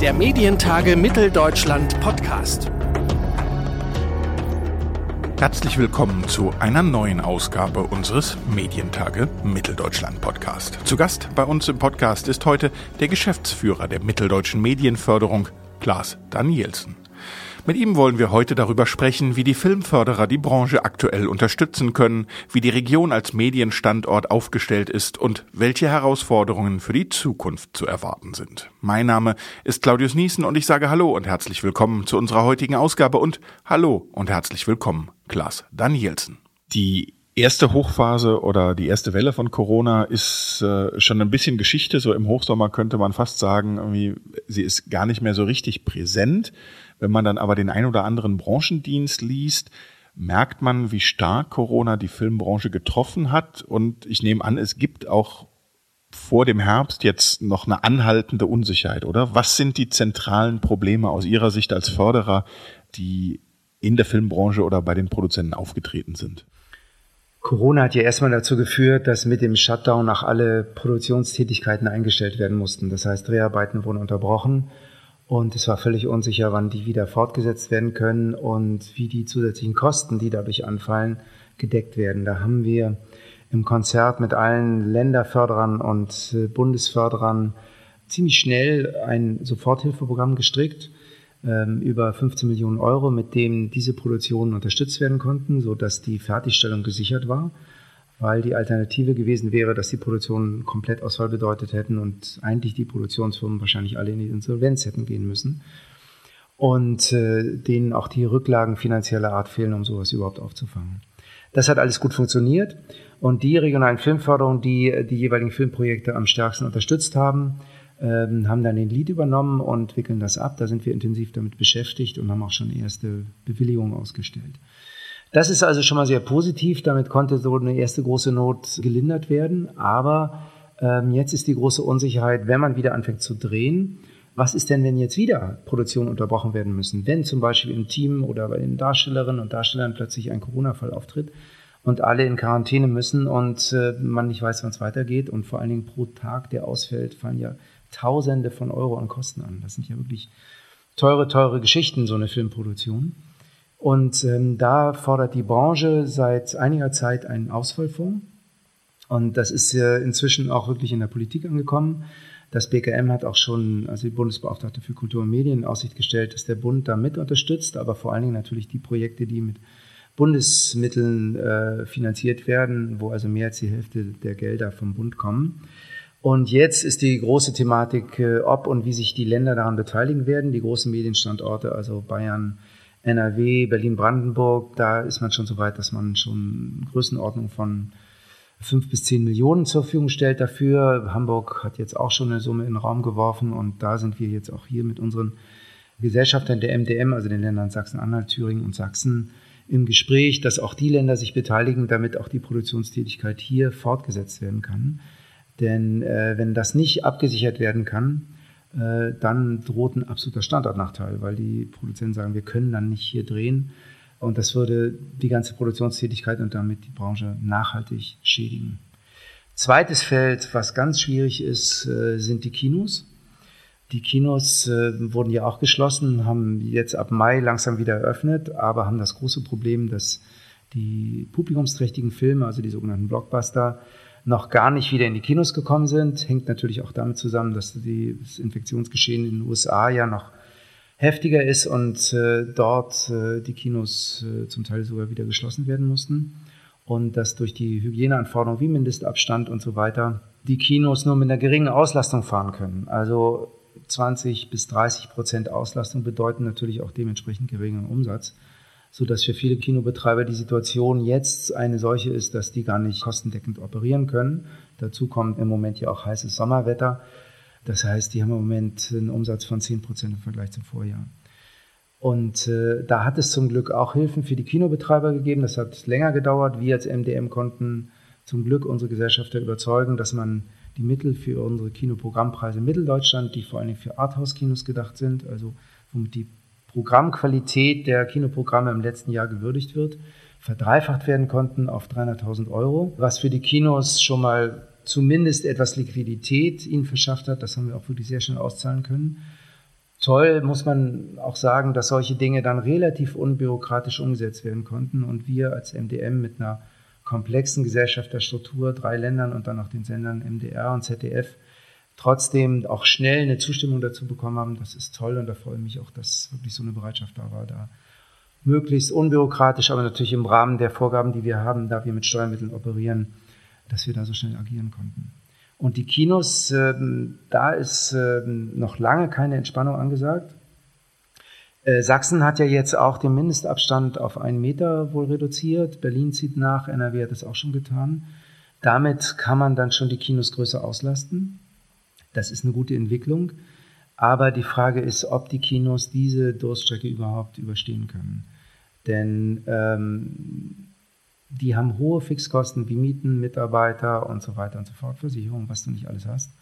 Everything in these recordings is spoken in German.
Der Medientage Mitteldeutschland Podcast. Herzlich willkommen zu einer neuen Ausgabe unseres Medientage Mitteldeutschland Podcast. Zu Gast bei uns im Podcast ist heute der Geschäftsführer der Mitteldeutschen Medienförderung, Klaas Danielsen. Mit ihm wollen wir heute darüber sprechen, wie die Filmförderer die Branche aktuell unterstützen können, wie die Region als Medienstandort aufgestellt ist und welche Herausforderungen für die Zukunft zu erwarten sind. Mein Name ist Claudius Niesen und ich sage Hallo und herzlich willkommen zu unserer heutigen Ausgabe und Hallo und herzlich willkommen, Klaas Danielsen. Die erste Hochphase oder die erste Welle von Corona ist äh, schon ein bisschen Geschichte. So im Hochsommer könnte man fast sagen, sie ist gar nicht mehr so richtig präsent. Wenn man dann aber den ein oder anderen Branchendienst liest, merkt man, wie stark Corona die Filmbranche getroffen hat. Und ich nehme an, es gibt auch vor dem Herbst jetzt noch eine anhaltende Unsicherheit, oder? Was sind die zentralen Probleme aus Ihrer Sicht als Förderer, die in der Filmbranche oder bei den Produzenten aufgetreten sind? Corona hat ja erstmal dazu geführt, dass mit dem Shutdown auch alle Produktionstätigkeiten eingestellt werden mussten. Das heißt, Dreharbeiten wurden unterbrochen und es war völlig unsicher, wann die wieder fortgesetzt werden können und wie die zusätzlichen Kosten, die dadurch anfallen, gedeckt werden. Da haben wir im Konzert mit allen Länderförderern und äh, Bundesförderern ziemlich schnell ein Soforthilfeprogramm gestrickt ähm, über 15 Millionen Euro, mit dem diese Produktionen unterstützt werden konnten, sodass die Fertigstellung gesichert war weil die Alternative gewesen wäre, dass die Produktionen Komplettausfall bedeutet hätten und eigentlich die Produktionsfirmen wahrscheinlich alle in die Insolvenz hätten gehen müssen und äh, denen auch die Rücklagen finanzieller Art fehlen, um sowas überhaupt aufzufangen. Das hat alles gut funktioniert und die regionalen Filmförderungen, die die jeweiligen Filmprojekte am stärksten unterstützt haben, ähm, haben dann den Lead übernommen und wickeln das ab. Da sind wir intensiv damit beschäftigt und haben auch schon erste Bewilligungen ausgestellt. Das ist also schon mal sehr positiv. Damit konnte so eine erste große Not gelindert werden. Aber ähm, jetzt ist die große Unsicherheit, wenn man wieder anfängt zu drehen. Was ist denn, wenn jetzt wieder Produktionen unterbrochen werden müssen? Wenn zum Beispiel im Team oder bei den Darstellerinnen und Darstellern plötzlich ein Corona-Fall auftritt und alle in Quarantäne müssen und äh, man nicht weiß, wann es weitergeht und vor allen Dingen pro Tag, der ausfällt, fallen ja Tausende von Euro an Kosten an. Das sind ja wirklich teure, teure Geschichten, so eine Filmproduktion. Und ähm, da fordert die Branche seit einiger Zeit einen Ausfallfonds. Und das ist äh, inzwischen auch wirklich in der Politik angekommen. Das BKM hat auch schon, also die Bundesbeauftragte für Kultur und Medien, in Aussicht gestellt, dass der Bund da mit unterstützt, aber vor allen Dingen natürlich die Projekte, die mit Bundesmitteln äh, finanziert werden, wo also mehr als die Hälfte der Gelder vom Bund kommen. Und jetzt ist die große Thematik, äh, ob und wie sich die Länder daran beteiligen werden, die großen Medienstandorte, also Bayern, NRW, Berlin-Brandenburg, da ist man schon so weit, dass man schon Größenordnung von fünf bis zehn Millionen zur Verfügung stellt dafür. Hamburg hat jetzt auch schon eine Summe in den Raum geworfen und da sind wir jetzt auch hier mit unseren Gesellschaftern der MDM, also den Ländern Sachsen-Anhalt, Thüringen und Sachsen, im Gespräch, dass auch die Länder sich beteiligen, damit auch die Produktionstätigkeit hier fortgesetzt werden kann. Denn äh, wenn das nicht abgesichert werden kann, äh, dann droht ein absoluter Standortnachteil, weil die Produzenten sagen, wir können dann nicht hier drehen. Und das würde die ganze Produktionstätigkeit und damit die Branche nachhaltig schädigen. Zweites Feld, was ganz schwierig ist, äh, sind die Kinos. Die Kinos äh, wurden ja auch geschlossen, haben jetzt ab Mai langsam wieder eröffnet, aber haben das große Problem, dass die publikumsträchtigen Filme, also die sogenannten Blockbuster, noch gar nicht wieder in die Kinos gekommen sind. Hängt natürlich auch damit zusammen, dass die, das Infektionsgeschehen in den USA ja noch heftiger ist und äh, dort äh, die Kinos äh, zum Teil sogar wieder geschlossen werden mussten. Und dass durch die Hygieneanforderungen wie Mindestabstand und so weiter die Kinos nur mit einer geringen Auslastung fahren können. Also 20 bis 30 Prozent Auslastung bedeuten natürlich auch dementsprechend geringeren Umsatz so dass für viele Kinobetreiber die Situation jetzt eine solche ist, dass die gar nicht kostendeckend operieren können. Dazu kommt im Moment ja auch heißes Sommerwetter. Das heißt, die haben im Moment einen Umsatz von 10 Prozent im Vergleich zum Vorjahr. Und äh, da hat es zum Glück auch Hilfen für die Kinobetreiber gegeben. Das hat länger gedauert. Wir als MDM konnten zum Glück unsere Gesellschafter überzeugen, dass man die Mittel für unsere Kinoprogrammpreise in Mitteldeutschland, die vor allem für Arthouse-Kinos gedacht sind, also womit die Programmqualität der Kinoprogramme im letzten Jahr gewürdigt wird, verdreifacht werden konnten auf 300.000 Euro, was für die Kinos schon mal zumindest etwas Liquidität ihnen verschafft hat. Das haben wir auch wirklich sehr schnell auszahlen können. Toll muss man auch sagen, dass solche Dinge dann relativ unbürokratisch umgesetzt werden konnten und wir als MDM mit einer komplexen Gesellschafterstruktur, drei Ländern und dann auch den Sendern MDR und ZDF, trotzdem auch schnell eine Zustimmung dazu bekommen haben. Das ist toll und da freue ich mich auch, dass wirklich so eine Bereitschaft da war, da möglichst unbürokratisch, aber natürlich im Rahmen der Vorgaben, die wir haben, da wir mit Steuermitteln operieren, dass wir da so schnell agieren konnten. Und die Kinos, ähm, da ist ähm, noch lange keine Entspannung angesagt. Äh, Sachsen hat ja jetzt auch den Mindestabstand auf einen Meter wohl reduziert. Berlin zieht nach, NRW hat das auch schon getan. Damit kann man dann schon die Kinos größer auslasten. Das ist eine gute Entwicklung. Aber die Frage ist, ob die Kinos diese Durststrecke überhaupt überstehen können. Denn ähm, die haben hohe Fixkosten wie Mieten, Mitarbeiter und so weiter und so fort, Versicherung, was du nicht alles hast.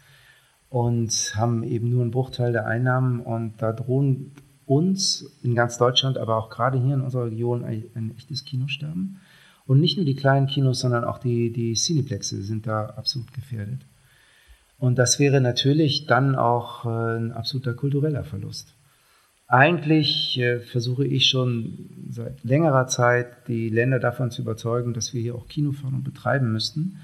Und haben eben nur einen Bruchteil der Einnahmen. Und da drohen uns in ganz Deutschland, aber auch gerade hier in unserer Region ein, echtes Kinosterben. Und nicht nur die kleinen Kinos, sondern auch die, die Cineplexe sind da absolut gefährdet. Und das wäre natürlich dann auch äh, ein absoluter kultureller Verlust. Eigentlich äh, versuche ich schon seit längerer Zeit, die Länder davon zu überzeugen, dass wir hier auch Kinoförderung betreiben müssten.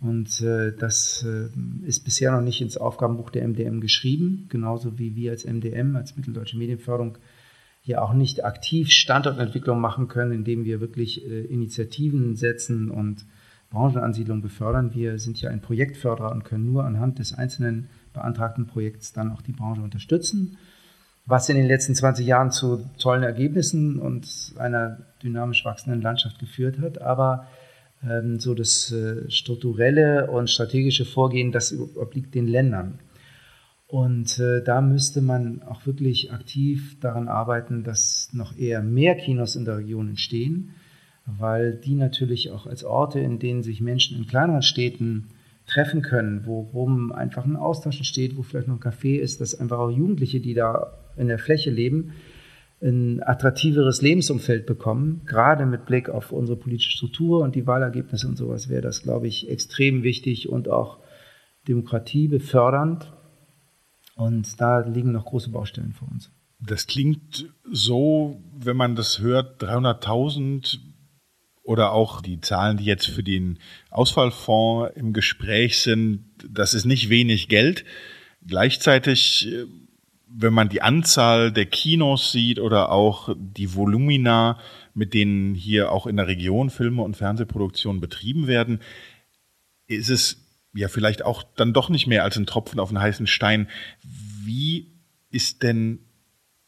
Und äh, das äh, ist bisher noch nicht ins Aufgabenbuch der MDM geschrieben, genauso wie wir als MDM, als Mitteldeutsche Medienförderung, hier auch nicht aktiv Standortentwicklung machen können, indem wir wirklich äh, Initiativen setzen und Branchenansiedlung befördern. Wir sind ja ein Projektförderer und können nur anhand des einzelnen beantragten Projekts dann auch die Branche unterstützen was in den letzten 20 Jahren zu tollen Ergebnissen und einer dynamisch wachsenden Landschaft geführt hat. Aber ähm, so das äh, strukturelle und strategische Vorgehen, das obliegt den Ländern. Und äh, da müsste man auch wirklich aktiv daran arbeiten, dass noch eher mehr Kinos in der Region entstehen, weil die natürlich auch als Orte, in denen sich Menschen in kleineren Städten treffen können, worum einfach ein Austausch entsteht, wo vielleicht noch ein Café ist, dass einfach auch Jugendliche, die da in der Fläche leben, ein attraktiveres Lebensumfeld bekommen. Gerade mit Blick auf unsere politische Struktur und die Wahlergebnisse und sowas wäre das, glaube ich, extrem wichtig und auch Demokratie befördernd. Und da liegen noch große Baustellen vor uns. Das klingt so, wenn man das hört, 300.000 oder auch die Zahlen, die jetzt für den Ausfallfonds im Gespräch sind, das ist nicht wenig Geld. Gleichzeitig, wenn man die Anzahl der Kinos sieht oder auch die Volumina, mit denen hier auch in der Region Filme und Fernsehproduktionen betrieben werden, ist es ja vielleicht auch dann doch nicht mehr als ein Tropfen auf einen heißen Stein. Wie ist denn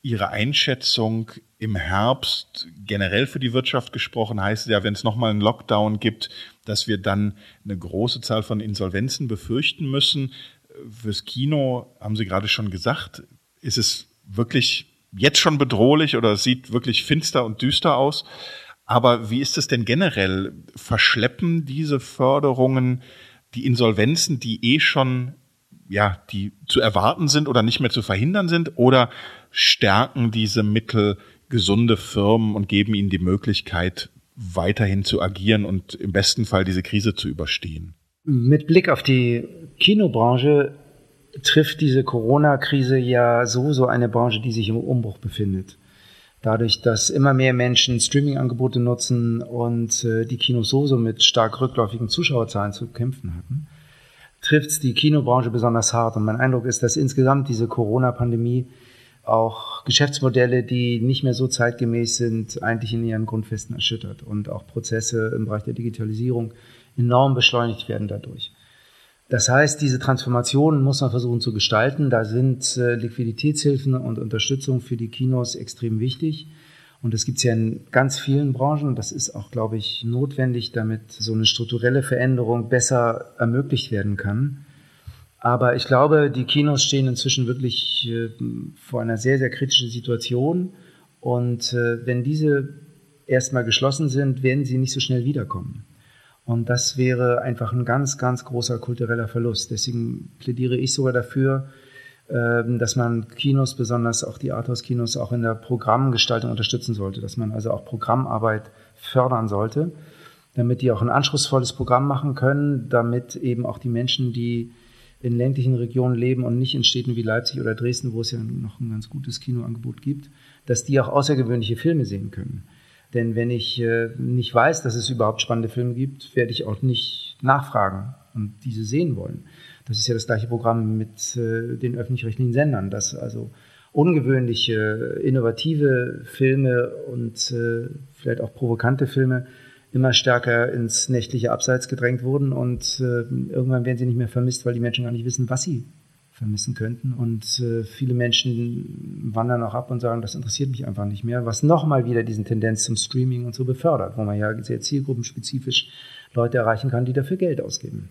Ihre Einschätzung im Herbst generell für die Wirtschaft gesprochen heißt es ja, wenn es nochmal einen Lockdown gibt, dass wir dann eine große Zahl von Insolvenzen befürchten müssen. Fürs Kino haben Sie gerade schon gesagt, ist es wirklich jetzt schon bedrohlich oder sieht wirklich finster und düster aus. Aber wie ist es denn generell? Verschleppen diese Förderungen die Insolvenzen, die eh schon ja, die zu erwarten sind oder nicht mehr zu verhindern sind? Oder stärken diese Mittel gesunde Firmen und geben ihnen die Möglichkeit, weiterhin zu agieren und im besten Fall diese Krise zu überstehen? Mit Blick auf die Kinobranche trifft diese Corona-Krise ja sowieso eine Branche, die sich im Umbruch befindet. Dadurch, dass immer mehr Menschen Streaming-Angebote nutzen und äh, die Kinos sowieso mit stark rückläufigen Zuschauerzahlen zu kämpfen hatten, trifft es die Kinobranche besonders hart. Und mein Eindruck ist, dass insgesamt diese Corona-Pandemie auch Geschäftsmodelle, die nicht mehr so zeitgemäß sind, eigentlich in ihren Grundfesten erschüttert und auch Prozesse im Bereich der Digitalisierung enorm beschleunigt werden dadurch. Das heißt, diese Transformation muss man versuchen zu gestalten. Da sind äh, Liquiditätshilfen und Unterstützung für die Kinos extrem wichtig. Und das gibt es ja in ganz vielen Branchen. Das ist auch, glaube ich, notwendig, damit so eine strukturelle Veränderung besser ermöglicht werden kann. Aber ich glaube, die Kinos stehen inzwischen wirklich äh, vor einer sehr, sehr kritischen Situation. Und äh, wenn diese erstmal geschlossen sind, werden sie nicht so schnell wiederkommen. Und das wäre einfach ein ganz, ganz großer kultureller Verlust. Deswegen plädiere ich sogar dafür, ähm, dass man Kinos, besonders auch die Arthouse-Kinos, auch in der Programmgestaltung unterstützen sollte, dass man also auch Programmarbeit fördern sollte, damit die auch ein anspruchsvolles Programm machen können, damit eben auch die Menschen, die in ländlichen Regionen leben und nicht in Städten wie Leipzig oder Dresden, wo es ja noch ein ganz gutes Kinoangebot gibt, dass die auch außergewöhnliche Filme sehen können. Denn wenn ich äh, nicht weiß, dass es überhaupt spannende Filme gibt, werde ich auch nicht nachfragen und diese sehen wollen. Das ist ja das gleiche Programm mit äh, den öffentlich-rechtlichen Sendern, dass also ungewöhnliche, innovative Filme und äh, vielleicht auch provokante Filme immer stärker ins nächtliche Abseits gedrängt wurden und äh, irgendwann werden sie nicht mehr vermisst, weil die Menschen gar nicht wissen, was sie vermissen könnten. Und äh, viele Menschen wandern auch ab und sagen, das interessiert mich einfach nicht mehr, was nochmal wieder diesen Tendenz zum Streaming und so befördert, wo man ja sehr zielgruppenspezifisch Leute erreichen kann, die dafür Geld ausgeben.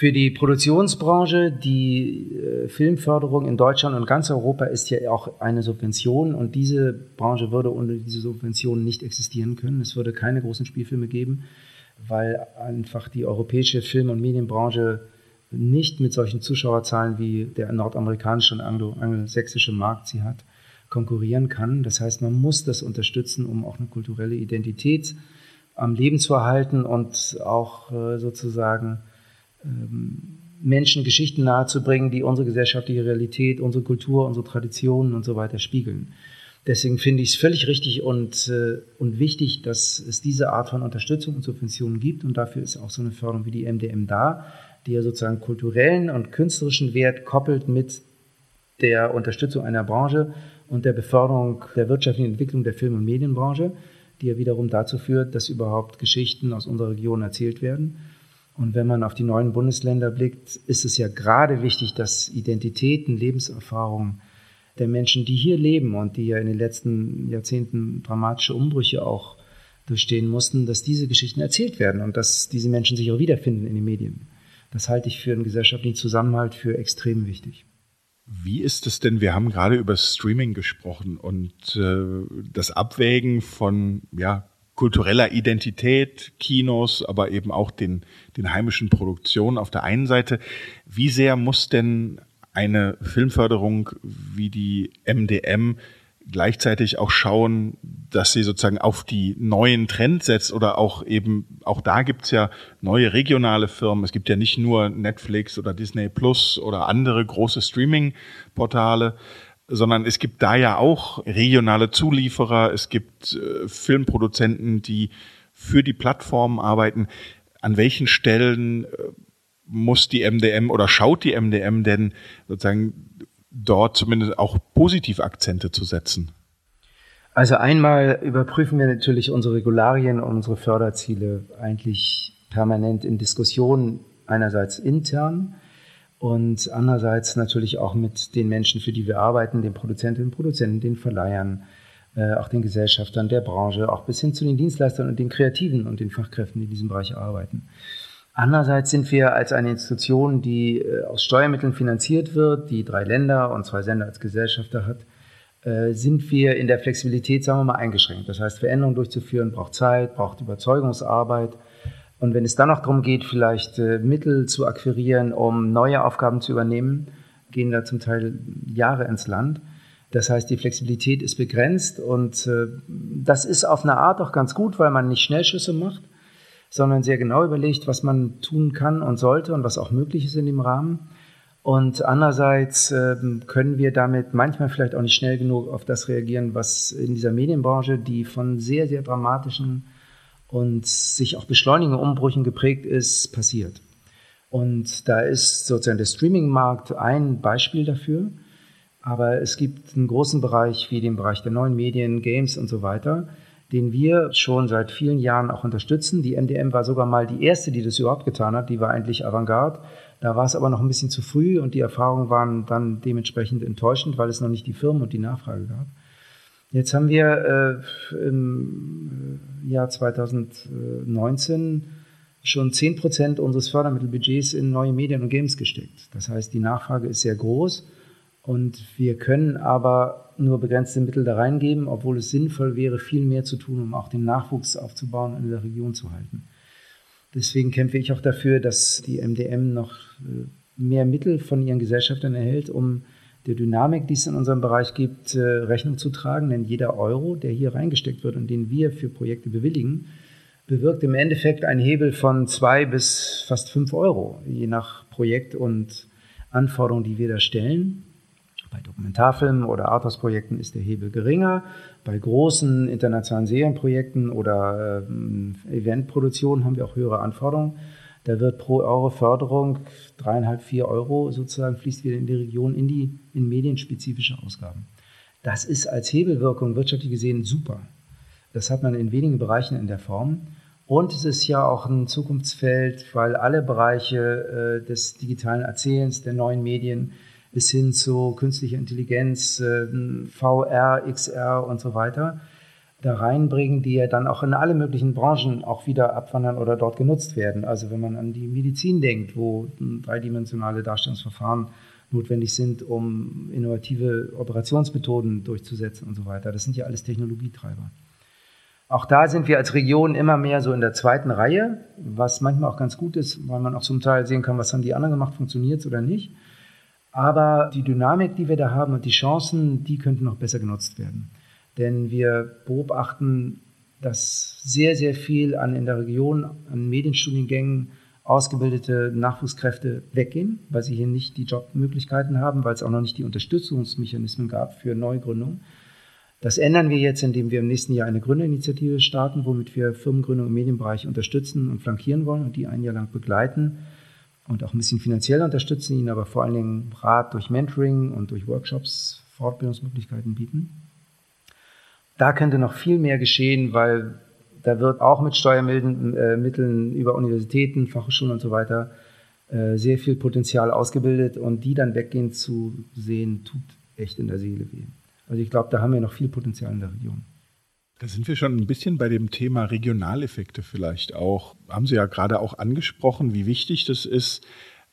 Für die Produktionsbranche, die äh, Filmförderung in Deutschland und ganz Europa ist ja auch eine Subvention und diese Branche würde ohne diese Subvention nicht existieren können. Es würde keine großen Spielfilme geben, weil einfach die europäische Film- und Medienbranche nicht mit solchen Zuschauerzahlen wie der nordamerikanische und angelsächsische Markt sie hat, konkurrieren kann. Das heißt, man muss das unterstützen, um auch eine kulturelle Identität am Leben zu erhalten und auch äh, sozusagen Menschen Geschichten nahezubringen, die unsere gesellschaftliche Realität, unsere Kultur, unsere Traditionen und so weiter spiegeln. Deswegen finde ich es völlig richtig und, äh, und wichtig, dass es diese Art von Unterstützung und Subventionen gibt. Und dafür ist auch so eine Förderung wie die MDM da, die ja sozusagen kulturellen und künstlerischen Wert koppelt mit der Unterstützung einer Branche und der Beförderung der wirtschaftlichen Entwicklung der Film- und Medienbranche, die ja wiederum dazu führt, dass überhaupt Geschichten aus unserer Region erzählt werden. Und wenn man auf die neuen Bundesländer blickt, ist es ja gerade wichtig, dass Identitäten, Lebenserfahrungen der Menschen, die hier leben und die ja in den letzten Jahrzehnten dramatische Umbrüche auch durchstehen mussten, dass diese Geschichten erzählt werden und dass diese Menschen sich auch wiederfinden in den Medien. Das halte ich für einen gesellschaftlichen Zusammenhalt für extrem wichtig. Wie ist es denn? Wir haben gerade über Streaming gesprochen und äh, das Abwägen von ja, kultureller Identität, Kinos, aber eben auch den, den heimischen Produktionen auf der einen Seite. Wie sehr muss denn eine Filmförderung wie die MDM gleichzeitig auch schauen, dass sie sozusagen auf die neuen Trends setzt oder auch eben, auch da gibt's ja neue regionale Firmen. Es gibt ja nicht nur Netflix oder Disney Plus oder andere große Streaming-Portale, sondern es gibt da ja auch regionale Zulieferer, es gibt äh, Filmproduzenten, die für die Plattformen arbeiten. An welchen Stellen äh, muss die MDM oder schaut die MDM denn sozusagen dort zumindest auch positiv Akzente zu setzen? Also einmal überprüfen wir natürlich unsere Regularien, unsere Förderziele eigentlich permanent in Diskussionen, einerseits intern, und andererseits natürlich auch mit den Menschen, für die wir arbeiten, den Produzentinnen und Produzenten, den Verleihern, äh, auch den Gesellschaftern der Branche, auch bis hin zu den Dienstleistern und den Kreativen und den Fachkräften, die in diesem Bereich arbeiten. Andererseits sind wir als eine Institution, die äh, aus Steuermitteln finanziert wird, die drei Länder und zwei Sender als Gesellschafter hat, äh, sind wir in der Flexibilität, sagen wir mal, eingeschränkt. Das heißt, Veränderungen durchzuführen braucht Zeit, braucht Überzeugungsarbeit, und wenn es dann noch darum geht, vielleicht äh, Mittel zu akquirieren, um neue Aufgaben zu übernehmen, gehen da zum Teil Jahre ins Land. Das heißt, die Flexibilität ist begrenzt und äh, das ist auf eine Art auch ganz gut, weil man nicht Schnellschüsse macht, sondern sehr genau überlegt, was man tun kann und sollte und was auch möglich ist in dem Rahmen. Und andererseits äh, können wir damit manchmal vielleicht auch nicht schnell genug auf das reagieren, was in dieser Medienbranche, die von sehr, sehr dramatischen und sich auch beschleunigenden Umbrüchen geprägt ist, passiert. Und da ist sozusagen der Streaming-Markt ein Beispiel dafür. Aber es gibt einen großen Bereich wie den Bereich der neuen Medien, Games und so weiter, den wir schon seit vielen Jahren auch unterstützen. Die MDM war sogar mal die erste, die das überhaupt getan hat. Die war eigentlich Avantgarde. Da war es aber noch ein bisschen zu früh und die Erfahrungen waren dann dementsprechend enttäuschend, weil es noch nicht die Firmen und die Nachfrage gab. Jetzt haben wir äh, im äh, Jahr 2019 schon 10 Prozent unseres Fördermittelbudgets in neue Medien und Games gesteckt. Das heißt, die Nachfrage ist sehr groß und wir können aber nur begrenzte Mittel da reingeben, obwohl es sinnvoll wäre, viel mehr zu tun, um auch den Nachwuchs aufzubauen und in der Region zu halten. Deswegen kämpfe ich auch dafür, dass die MDM noch äh, mehr Mittel von ihren Gesellschaftern erhält, um der Dynamik, die es in unserem Bereich gibt, äh, Rechnung zu tragen. Denn jeder Euro, der hier reingesteckt wird und den wir für Projekte bewilligen, bewirkt im Endeffekt einen Hebel von zwei bis fast fünf Euro, je nach Projekt und Anforderungen, die wir da stellen. Bei Dokumentarfilmen oder Arthouse-Projekten ist der Hebel geringer. Bei großen internationalen Serienprojekten oder äh, Eventproduktionen haben wir auch höhere Anforderungen. Da wird pro Euro Förderung dreieinhalb, vier Euro sozusagen fließt wieder in die Region in die in medienspezifische Ausgaben. Das ist als Hebelwirkung wirtschaftlich gesehen super. Das hat man in wenigen Bereichen in der Form. Und es ist ja auch ein Zukunftsfeld, weil alle Bereiche äh, des digitalen Erzählens, der neuen Medien bis hin zu künstlicher Intelligenz, äh, VR, XR und so weiter da reinbringen, die ja dann auch in alle möglichen Branchen auch wieder abwandern oder dort genutzt werden. Also wenn man an die Medizin denkt, wo dreidimensionale Darstellungsverfahren notwendig sind, um innovative Operationsmethoden durchzusetzen und so weiter. Das sind ja alles Technologietreiber. Auch da sind wir als Region immer mehr so in der zweiten Reihe, was manchmal auch ganz gut ist, weil man auch zum Teil sehen kann, was haben die anderen gemacht, funktioniert es oder nicht. Aber die Dynamik, die wir da haben und die Chancen, die könnten noch besser genutzt werden. Denn wir beobachten, dass sehr, sehr viel an in der Region an Medienstudiengängen ausgebildete Nachwuchskräfte weggehen, weil sie hier nicht die Jobmöglichkeiten haben, weil es auch noch nicht die Unterstützungsmechanismen gab für Neugründung. Das ändern wir jetzt, indem wir im nächsten Jahr eine Gründerinitiative starten, womit wir Firmengründung im Medienbereich unterstützen und flankieren wollen und die ein Jahr lang begleiten und auch ein bisschen finanziell unterstützen, ihnen aber vor allen Dingen Rat durch Mentoring und durch Workshops, Fortbildungsmöglichkeiten bieten. Da könnte noch viel mehr geschehen, weil da wird auch mit Steuermitteln äh, über Universitäten, Fachhochschulen und so weiter äh, sehr viel Potenzial ausgebildet und die dann weggehen zu sehen, tut echt in der Seele weh. Also ich glaube, da haben wir noch viel Potenzial in der Region. Da sind wir schon ein bisschen bei dem Thema Regionaleffekte vielleicht auch. Haben Sie ja gerade auch angesprochen, wie wichtig das ist.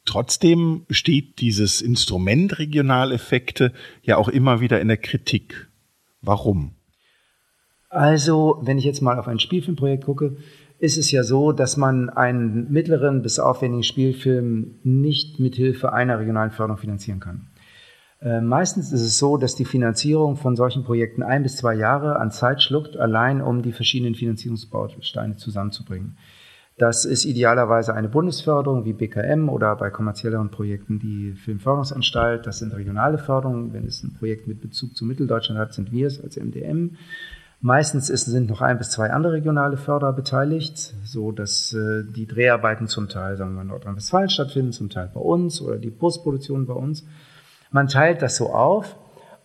Trotzdem steht dieses Instrument Regionaleffekte ja auch immer wieder in der Kritik. Warum? Also, wenn ich jetzt mal auf ein Spielfilmprojekt gucke, ist es ja so, dass man einen mittleren bis aufwendigen Spielfilm nicht mit Hilfe einer regionalen Förderung finanzieren kann. Äh, meistens ist es so, dass die Finanzierung von solchen Projekten ein bis zwei Jahre an Zeit schluckt, allein um die verschiedenen Finanzierungsbausteine zusammenzubringen. Das ist idealerweise eine Bundesförderung wie BKM oder bei kommerzielleren Projekten die Filmförderungsanstalt. Das sind regionale Förderungen. Wenn es ein Projekt mit Bezug zu Mitteldeutschland hat, sind wir es als MDM. Meistens ist, sind noch ein bis zwei andere regionale Förderer beteiligt, so dass äh, die Dreharbeiten zum Teil, sagen wir, in Nordrhein-Westfalen stattfinden, zum Teil bei uns oder die Postproduktion bei uns. Man teilt das so auf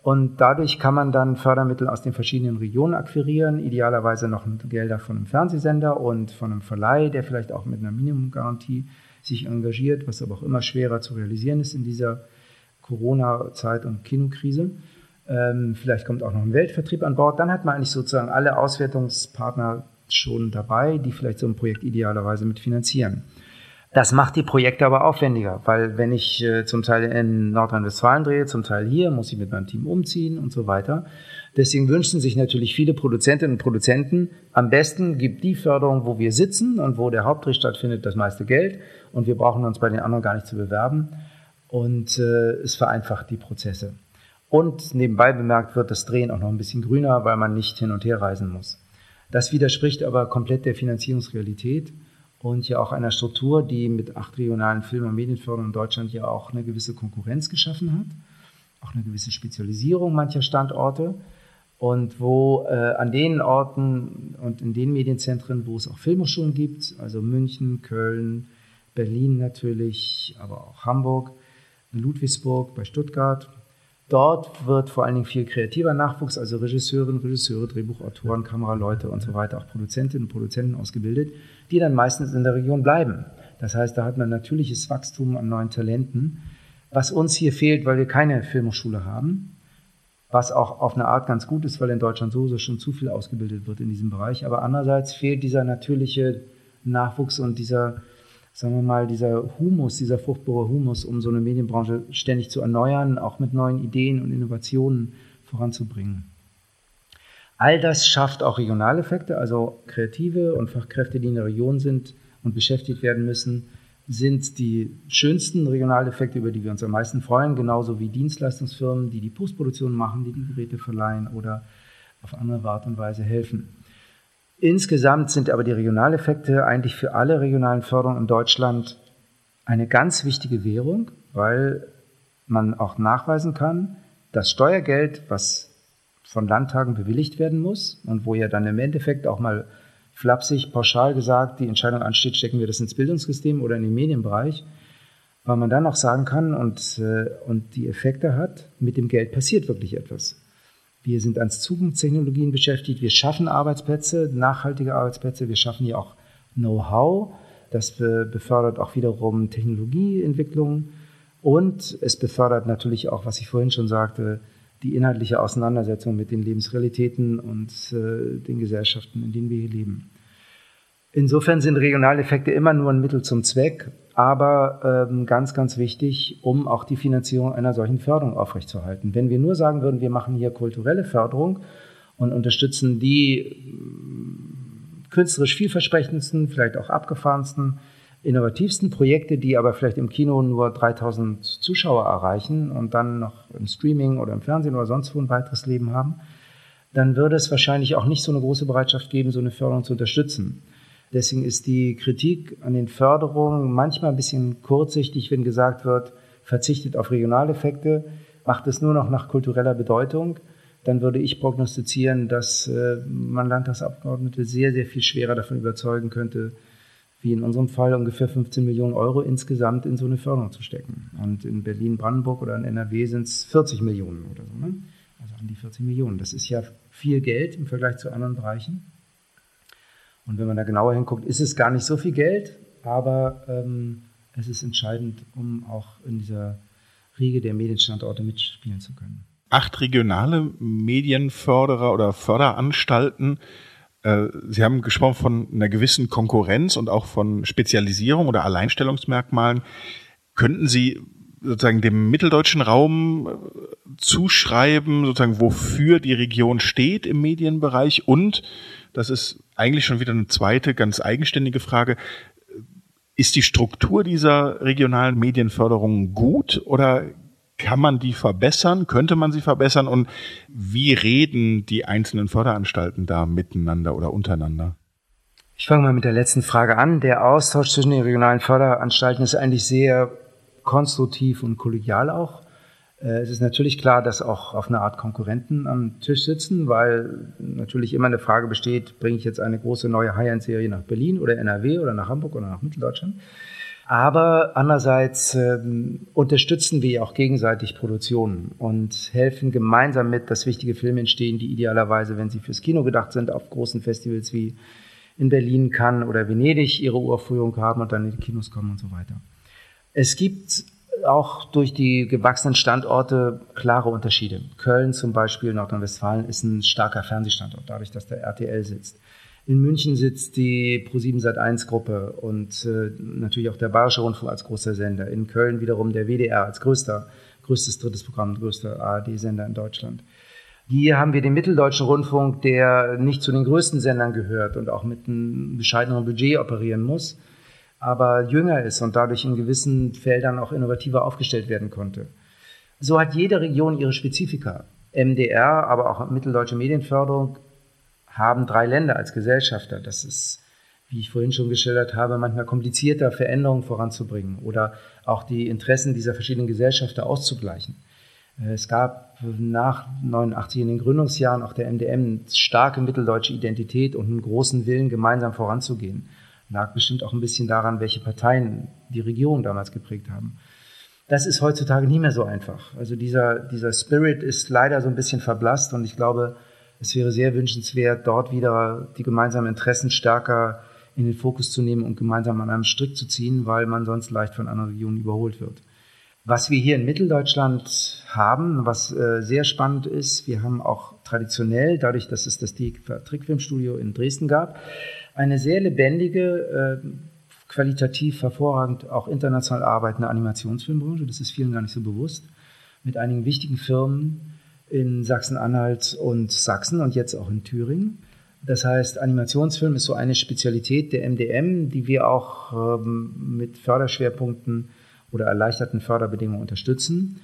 und dadurch kann man dann Fördermittel aus den verschiedenen Regionen akquirieren, idealerweise noch Gelder von einem Fernsehsender und von einem Verleih, der vielleicht auch mit einer Minimumgarantie sich engagiert, was aber auch immer schwerer zu realisieren ist in dieser Corona-Zeit und Kinokrise. Ähm, vielleicht kommt auch noch ein Weltvertrieb an Bord. Dann hat man eigentlich sozusagen alle Auswertungspartner schon dabei, die vielleicht so ein Projekt idealerweise mitfinanzieren. Das macht die Projekte aber aufwendiger, weil wenn ich äh, zum Teil in Nordrhein-Westfalen drehe, zum Teil hier, muss ich mit meinem Team umziehen und so weiter. Deswegen wünschen sich natürlich viele Produzentinnen und Produzenten, am besten gibt die Förderung, wo wir sitzen und wo der Hauptdreh stattfindet, das meiste Geld und wir brauchen uns bei den anderen gar nicht zu bewerben und äh, es vereinfacht die Prozesse. Und nebenbei bemerkt wird das Drehen auch noch ein bisschen grüner, weil man nicht hin und her reisen muss. Das widerspricht aber komplett der Finanzierungsrealität und ja auch einer Struktur, die mit acht regionalen Film- und Medienförderungen in Deutschland ja auch eine gewisse Konkurrenz geschaffen hat, auch eine gewisse Spezialisierung mancher Standorte und wo äh, an den Orten und in den Medienzentren, wo es auch Filmhochschulen gibt, also München, Köln, Berlin natürlich, aber auch Hamburg, Ludwigsburg bei Stuttgart, Dort wird vor allen Dingen viel kreativer Nachwuchs, also Regisseurinnen, Regisseure, Drehbuchautoren, Kameraleute und so weiter, auch Produzentinnen und Produzenten ausgebildet, die dann meistens in der Region bleiben. Das heißt, da hat man natürliches Wachstum an neuen Talenten, was uns hier fehlt, weil wir keine Filmhochschule haben, was auch auf eine Art ganz gut ist, weil in Deutschland sowieso schon zu viel ausgebildet wird in diesem Bereich. Aber andererseits fehlt dieser natürliche Nachwuchs und dieser sagen wir mal, dieser Humus, dieser fruchtbare Humus, um so eine Medienbranche ständig zu erneuern, auch mit neuen Ideen und Innovationen voranzubringen. All das schafft auch Regionaleffekte, also Kreative und Fachkräfte, die in der Region sind und beschäftigt werden müssen, sind die schönsten Regionaleffekte, über die wir uns am meisten freuen, genauso wie Dienstleistungsfirmen, die die Postproduktion machen, die die Geräte verleihen oder auf andere Art und Weise helfen. Insgesamt sind aber die Regionaleffekte eigentlich für alle regionalen Förderungen in Deutschland eine ganz wichtige Währung, weil man auch nachweisen kann, dass Steuergeld, was von Landtagen bewilligt werden muss und wo ja dann im Endeffekt auch mal flapsig, pauschal gesagt, die Entscheidung ansteht, stecken wir das ins Bildungssystem oder in den Medienbereich, weil man dann auch sagen kann und, äh, und die Effekte hat, mit dem Geld passiert wirklich etwas. Wir sind an Zukunftstechnologien beschäftigt, wir schaffen Arbeitsplätze, nachhaltige Arbeitsplätze, wir schaffen hier auch Know-how, das befördert auch wiederum Technologieentwicklung. Und es befördert natürlich auch, was ich vorhin schon sagte, die inhaltliche Auseinandersetzung mit den Lebensrealitäten und äh, den Gesellschaften, in denen wir hier leben. Insofern sind Regionaleffekte immer nur ein Mittel zum Zweck, aber ähm, ganz, ganz wichtig, um auch die Finanzierung einer solchen Förderung aufrechtzuerhalten. Wenn wir nur sagen würden, wir machen hier kulturelle Förderung und unterstützen die künstlerisch vielversprechendsten, vielleicht auch abgefahrensten, innovativsten Projekte, die aber vielleicht im Kino nur 3000 Zuschauer erreichen und dann noch im Streaming oder im Fernsehen oder sonst wo ein weiteres Leben haben, dann würde es wahrscheinlich auch nicht so eine große Bereitschaft geben, so eine Förderung zu unterstützen. Deswegen ist die Kritik an den Förderungen manchmal ein bisschen kurzsichtig, wenn gesagt wird, verzichtet auf Regionaleffekte, macht es nur noch nach kultureller Bedeutung dann würde ich prognostizieren, dass äh, man Landtagsabgeordnete sehr, sehr viel schwerer davon überzeugen könnte, wie in unserem Fall ungefähr 15 Millionen Euro insgesamt in so eine Förderung zu stecken. Und in Berlin, Brandenburg oder in NRW sind es 40 Millionen oder so. Ne? Also an die 40 Millionen. Das ist ja viel Geld im Vergleich zu anderen Bereichen. Und wenn man da genauer hinguckt, ist es gar nicht so viel Geld, aber ähm, es ist entscheidend, um auch in dieser Riege der Medienstandorte mitspielen zu können acht regionale Medienförderer oder Förderanstalten. Äh, Sie haben gesprochen von einer gewissen Konkurrenz und auch von Spezialisierung oder Alleinstellungsmerkmalen. Könnten Sie sozusagen dem mitteldeutschen Raum äh, zuschreiben, sozusagen wofür die Region steht im Medienbereich und, das ist eigentlich schon wieder eine zweite ganz eigenständige Frage, ist die Struktur dieser regionalen Medienförderung gut oder kann man die verbessern? Könnte man sie verbessern? Und wie reden die einzelnen Förderanstalten da miteinander oder untereinander? Ich fange mal mit der letzten Frage an. Der Austausch zwischen den regionalen Förderanstalten ist eigentlich sehr konstruktiv und kollegial auch. Äh, es ist natürlich klar, dass auch auf eine Art Konkurrenten am Tisch sitzen, weil natürlich immer eine Frage besteht, bringe ich jetzt eine große neue High-End-Serie nach Berlin oder NRW oder nach Hamburg oder nach Mitteldeutschland? Aber andererseits ähm, unterstützen wir auch gegenseitig Produktionen und helfen gemeinsam mit, dass wichtige Filme entstehen, die idealerweise, wenn sie fürs Kino gedacht sind, auf großen Festivals wie in Berlin, Cannes oder Venedig ihre Uraufführung haben und dann in die Kinos kommen und so weiter. Es gibt auch durch die gewachsenen Standorte klare Unterschiede. Köln zum Beispiel, Nordrhein-Westfalen, ist ein starker Fernsehstandort, dadurch, dass der RTL sitzt. In München sitzt die Pro7 Sat1 Gruppe und äh, natürlich auch der Bayerische Rundfunk als großer Sender. In Köln wiederum der WDR als größter, größtes drittes Programm, größter ARD-Sender in Deutschland. Hier haben wir den Mitteldeutschen Rundfunk, der nicht zu den größten Sendern gehört und auch mit einem bescheideneren Budget operieren muss, aber jünger ist und dadurch in gewissen Feldern auch innovativer aufgestellt werden konnte. So hat jede Region ihre Spezifika. MDR, aber auch Mitteldeutsche Medienförderung haben drei Länder als Gesellschafter. Das ist, wie ich vorhin schon geschildert habe, manchmal komplizierter, Veränderungen voranzubringen oder auch die Interessen dieser verschiedenen Gesellschafter auszugleichen. Es gab nach 89 in den Gründungsjahren auch der MDM starke mitteldeutsche Identität und einen großen Willen, gemeinsam voranzugehen. Lag bestimmt auch ein bisschen daran, welche Parteien die Regierung damals geprägt haben. Das ist heutzutage nie mehr so einfach. Also dieser, dieser Spirit ist leider so ein bisschen verblasst und ich glaube, es wäre sehr wünschenswert, dort wieder die gemeinsamen Interessen stärker in den Fokus zu nehmen und gemeinsam an einem Strick zu ziehen, weil man sonst leicht von anderen Regionen überholt wird. Was wir hier in Mitteldeutschland haben, was äh, sehr spannend ist, wir haben auch traditionell, dadurch, dass es das Trickfilmstudio in Dresden gab, eine sehr lebendige, äh, qualitativ hervorragend auch international arbeitende Animationsfilmbranche. Das ist vielen gar nicht so bewusst. Mit einigen wichtigen Firmen, in Sachsen-Anhalt und Sachsen und jetzt auch in Thüringen. Das heißt, Animationsfilm ist so eine Spezialität der MDM, die wir auch ähm, mit Förderschwerpunkten oder erleichterten Förderbedingungen unterstützen.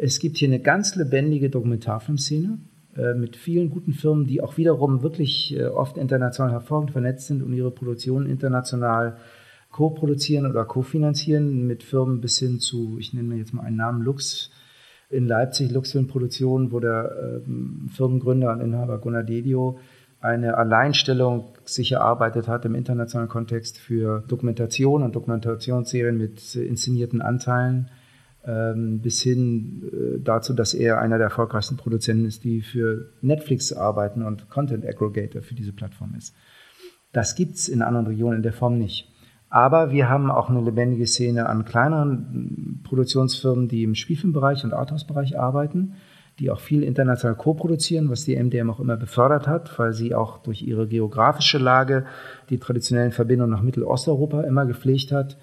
Es gibt hier eine ganz lebendige Dokumentarfilmszene mit vielen guten Firmen, die auch wiederum wirklich äh, oft international hervorragend vernetzt sind und ihre Produktionen international co-produzieren oder co-finanzieren mit Firmen bis hin zu, ich nenne mir jetzt mal einen Namen, Lux, in Leipzig. Luxfilm Produktion, wo der ähm, Firmengründer und Inhaber Gunnar Dedio eine Alleinstellung sich erarbeitet hat im internationalen Kontext für Dokumentation und Dokumentationsserien mit inszenierten Anteilen bis hin äh, dazu, dass er einer der erfolgreichsten Produzenten ist, die für Netflix arbeiten und Content Aggregator für diese Plattform ist. Das gibt's in anderen Regionen in der Form nicht. Aber wir haben auch eine lebendige Szene an kleineren Produktionsfirmen, die im Spielfilmbereich und Arthouse-Bereich arbeiten, die auch viel international co-produzieren, was die MDM auch immer befördert hat, weil sie auch durch ihre geografische Lage die traditionellen Verbindungen nach Mittelosteuropa immer gepflegt hat.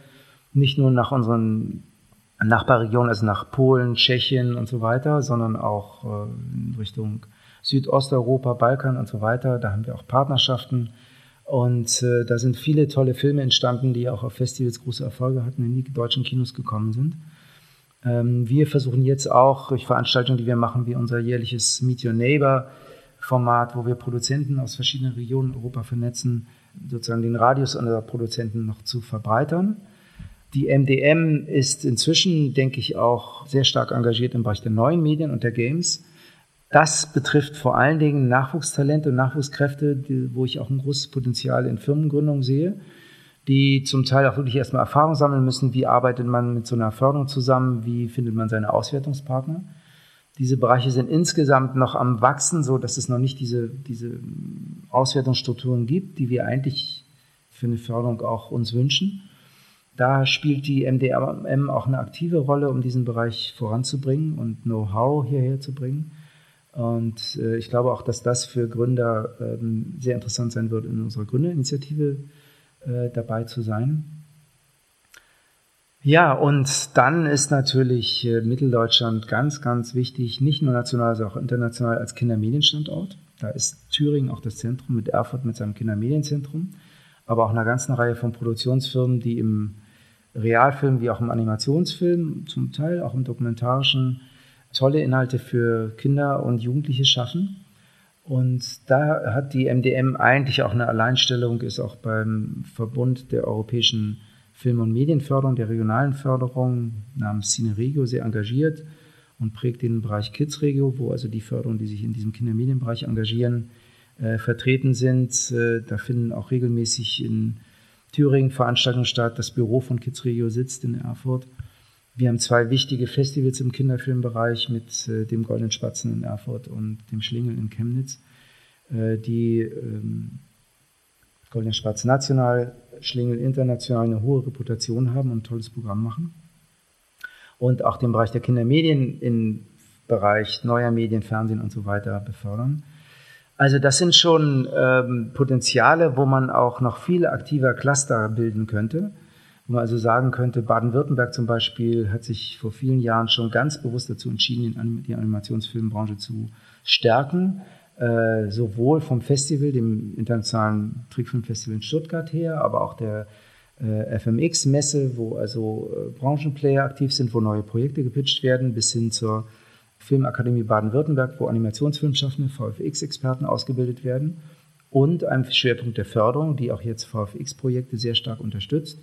Nicht nur nach unseren Nachbarregionen, also nach Polen, Tschechien und so weiter, sondern auch äh, in Richtung Südosteuropa, Balkan und so weiter. Da haben wir auch Partnerschaften und äh, da sind viele tolle Filme entstanden, die auch auf Festivals große Erfolge hatten, in die deutschen Kinos gekommen sind. Ähm, wir versuchen jetzt auch durch Veranstaltungen, die wir machen, wie unser jährliches Meet Your Neighbor Format, wo wir Produzenten aus verschiedenen Regionen Europa vernetzen, sozusagen den Radius unserer Produzenten noch zu verbreitern. Die MDM ist inzwischen, denke ich, auch sehr stark engagiert im Bereich der neuen Medien und der Games. Das betrifft vor allen Dingen Nachwuchstalente und Nachwuchskräfte, die, wo ich auch ein großes Potenzial in Firmengründung sehe, die zum Teil auch wirklich erstmal Erfahrung sammeln müssen, wie arbeitet man mit so einer Förderung zusammen, wie findet man seine Auswertungspartner. Diese Bereiche sind insgesamt noch am Wachsen, so dass es noch nicht diese, diese Auswertungsstrukturen gibt, die wir eigentlich für eine Förderung auch uns wünschen. Da spielt die MDM auch eine aktive Rolle, um diesen Bereich voranzubringen und Know-how hierher zu bringen. Und äh, ich glaube auch, dass das für Gründer ähm, sehr interessant sein wird, in unserer Gründerinitiative äh, dabei zu sein. Ja, und dann ist natürlich äh, Mitteldeutschland ganz, ganz wichtig, nicht nur national, sondern auch international als Kindermedienstandort. Da ist Thüringen auch das Zentrum mit Erfurt mit seinem Kindermedienzentrum, aber auch einer ganzen Reihe von Produktionsfirmen, die im Realfilm wie auch im Animationsfilm, zum Teil auch im dokumentarischen tolle Inhalte für Kinder und Jugendliche schaffen. Und da hat die MDM eigentlich auch eine Alleinstellung, ist auch beim Verbund der europäischen Film- und Medienförderung, der regionalen Förderung namens Cineregio sehr engagiert und prägt den Bereich Kidsregio, wo also die Förderungen, die sich in diesem Kindermedienbereich engagieren, äh, vertreten sind. Äh, da finden auch regelmäßig in Thüringen Veranstaltungen statt. Das Büro von Kidsregio sitzt in Erfurt. Wir haben zwei wichtige Festivals im Kinderfilmbereich mit äh, dem Goldenen Spatzen in Erfurt und dem Schlingel in Chemnitz, äh, die ähm, Goldene Spatz national, Schlingel international eine hohe Reputation haben und ein tolles Programm machen. Und auch den Bereich der Kindermedien im Bereich neuer Medien, Fernsehen und so weiter befördern. Also das sind schon ähm, Potenziale, wo man auch noch viele aktiver Cluster bilden könnte. Wo man also sagen könnte, Baden-Württemberg zum Beispiel hat sich vor vielen Jahren schon ganz bewusst dazu entschieden, die Animationsfilmbranche zu stärken, äh, sowohl vom Festival, dem internationalen Trickfilmfestival in Stuttgart her, aber auch der äh, FMX-Messe, wo also äh, Branchenplayer aktiv sind, wo neue Projekte gepitcht werden, bis hin zur Filmakademie Baden-Württemberg, wo Animationsfilmschaffende, VFX-Experten ausgebildet werden und einem Schwerpunkt der Förderung, die auch jetzt VFX-Projekte sehr stark unterstützt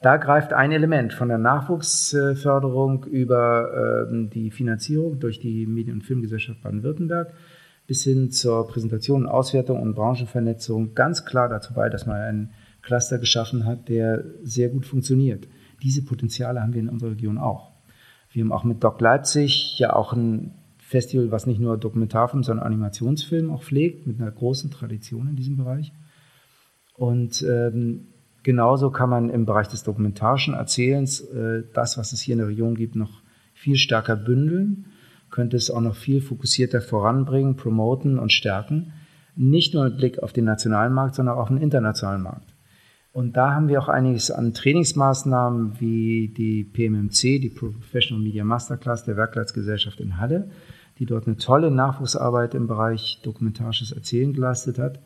da greift ein Element von der Nachwuchsförderung über äh, die Finanzierung durch die Medien- und Filmgesellschaft Baden-Württemberg bis hin zur Präsentation, Auswertung und Branchenvernetzung ganz klar dazu bei, dass man einen Cluster geschaffen hat, der sehr gut funktioniert. Diese Potenziale haben wir in unserer Region auch. Wir haben auch mit Doc Leipzig ja auch ein Festival, was nicht nur Dokumentarfilm, sondern Animationsfilm auch pflegt, mit einer großen Tradition in diesem Bereich. Und ähm, Genauso kann man im Bereich des dokumentarischen Erzählens äh, das, was es hier in der Region gibt, noch viel stärker bündeln, könnte es auch noch viel fokussierter voranbringen, promoten und stärken. Nicht nur mit Blick auf den nationalen Markt, sondern auch auf den internationalen Markt. Und da haben wir auch einiges an Trainingsmaßnahmen wie die PMMC, die Professional Media Masterclass der Werkleitsgesellschaft in Halle, die dort eine tolle Nachwuchsarbeit im Bereich dokumentarisches Erzählen geleistet hat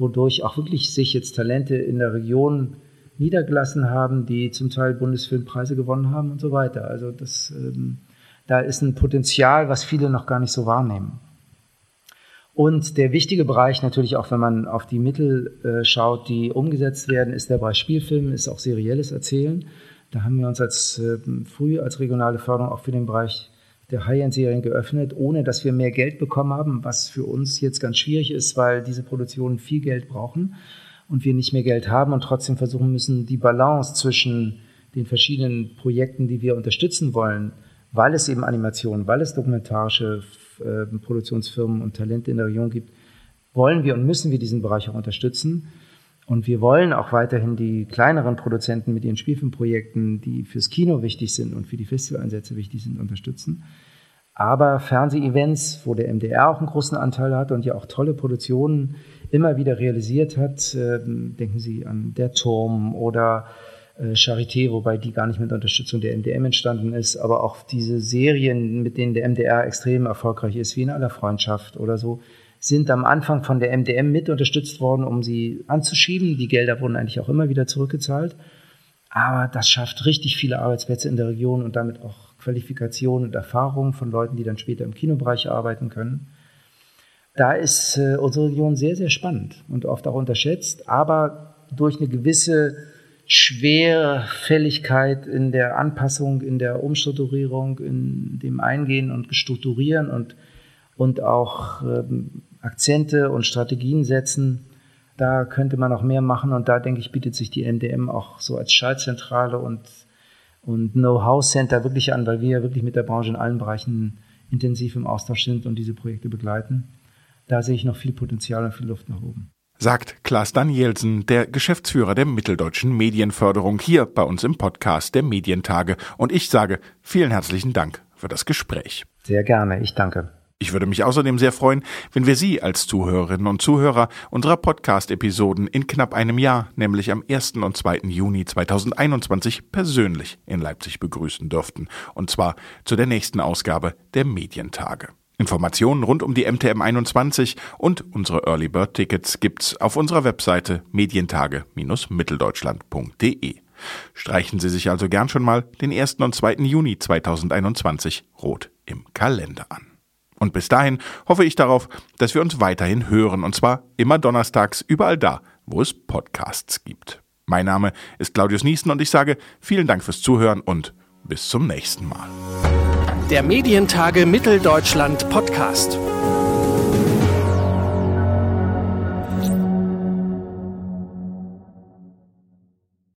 wodurch auch wirklich sich jetzt Talente in der Region niedergelassen haben, die zum Teil Bundesfilmpreise gewonnen haben und so weiter. Also das, ähm, da ist ein Potenzial, was viele noch gar nicht so wahrnehmen. Und der wichtige Bereich natürlich auch, wenn man auf die Mittel äh, schaut, die umgesetzt werden, ist der Bereich Spielfilm, ist auch serielles Erzählen. Da haben wir uns als äh, früh als regionale Förderung auch für den Bereich der High-End-Serien geöffnet, ohne dass wir mehr Geld bekommen haben, was für uns jetzt ganz schwierig ist, weil diese Produktionen viel Geld brauchen und wir nicht mehr Geld haben und trotzdem versuchen müssen, die Balance zwischen den verschiedenen Projekten, die wir unterstützen wollen, weil es eben Animationen, weil es dokumentarische äh, Produktionsfirmen und Talente in der Region gibt, wollen wir und müssen wir diesen Bereich auch unterstützen. Und wir wollen auch weiterhin die kleineren Produzenten mit ihren Spielfilmprojekten, die fürs Kino wichtig sind und für die Festivaleinsätze wichtig sind, unterstützen. Aber Fernseh-Events, wo der MDR auch einen großen Anteil hat und ja auch tolle Produktionen immer wieder realisiert hat, äh, denken Sie an Der Turm oder Charité, wobei die gar nicht mit Unterstützung der MDM entstanden ist, aber auch diese Serien, mit denen der MDR extrem erfolgreich ist, wie in aller Freundschaft oder so, sind am Anfang von der MDM mit unterstützt worden, um sie anzuschieben. Die Gelder wurden eigentlich auch immer wieder zurückgezahlt. Aber das schafft richtig viele Arbeitsplätze in der Region und damit auch Qualifikation und Erfahrung von Leuten, die dann später im Kinobereich arbeiten können. Da ist äh, unsere Region sehr, sehr spannend und oft auch unterschätzt, aber durch eine gewisse Schwerfälligkeit in der Anpassung, in der Umstrukturierung, in dem Eingehen und Strukturieren und, und auch ähm, Akzente und Strategien setzen. Da könnte man auch mehr machen und da denke ich, bietet sich die MDM auch so als Schaltzentrale und, und Know-how-Center wirklich an, weil wir wirklich mit der Branche in allen Bereichen intensiv im Austausch sind und diese Projekte begleiten. Da sehe ich noch viel Potenzial und viel Luft nach oben. Sagt Klaas Danielsen, der Geschäftsführer der Mitteldeutschen Medienförderung hier bei uns im Podcast der Medientage. Und ich sage vielen herzlichen Dank für das Gespräch. Sehr gerne, ich danke. Ich würde mich außerdem sehr freuen, wenn wir Sie als Zuhörerinnen und Zuhörer unserer Podcast-Episoden in knapp einem Jahr, nämlich am 1. und 2. Juni 2021, persönlich in Leipzig begrüßen dürften. Und zwar zu der nächsten Ausgabe der Medientage. Informationen rund um die MTM 21 und unsere Early Bird Tickets gibt's auf unserer Webseite medientage-mitteldeutschland.de. Streichen Sie sich also gern schon mal den 1. und 2. Juni 2021 rot im Kalender an. Und bis dahin hoffe ich darauf, dass wir uns weiterhin hören, und zwar immer donnerstags überall da, wo es Podcasts gibt. Mein Name ist Claudius Niesen und ich sage vielen Dank fürs Zuhören und bis zum nächsten Mal. Der Medientage Mitteldeutschland Podcast.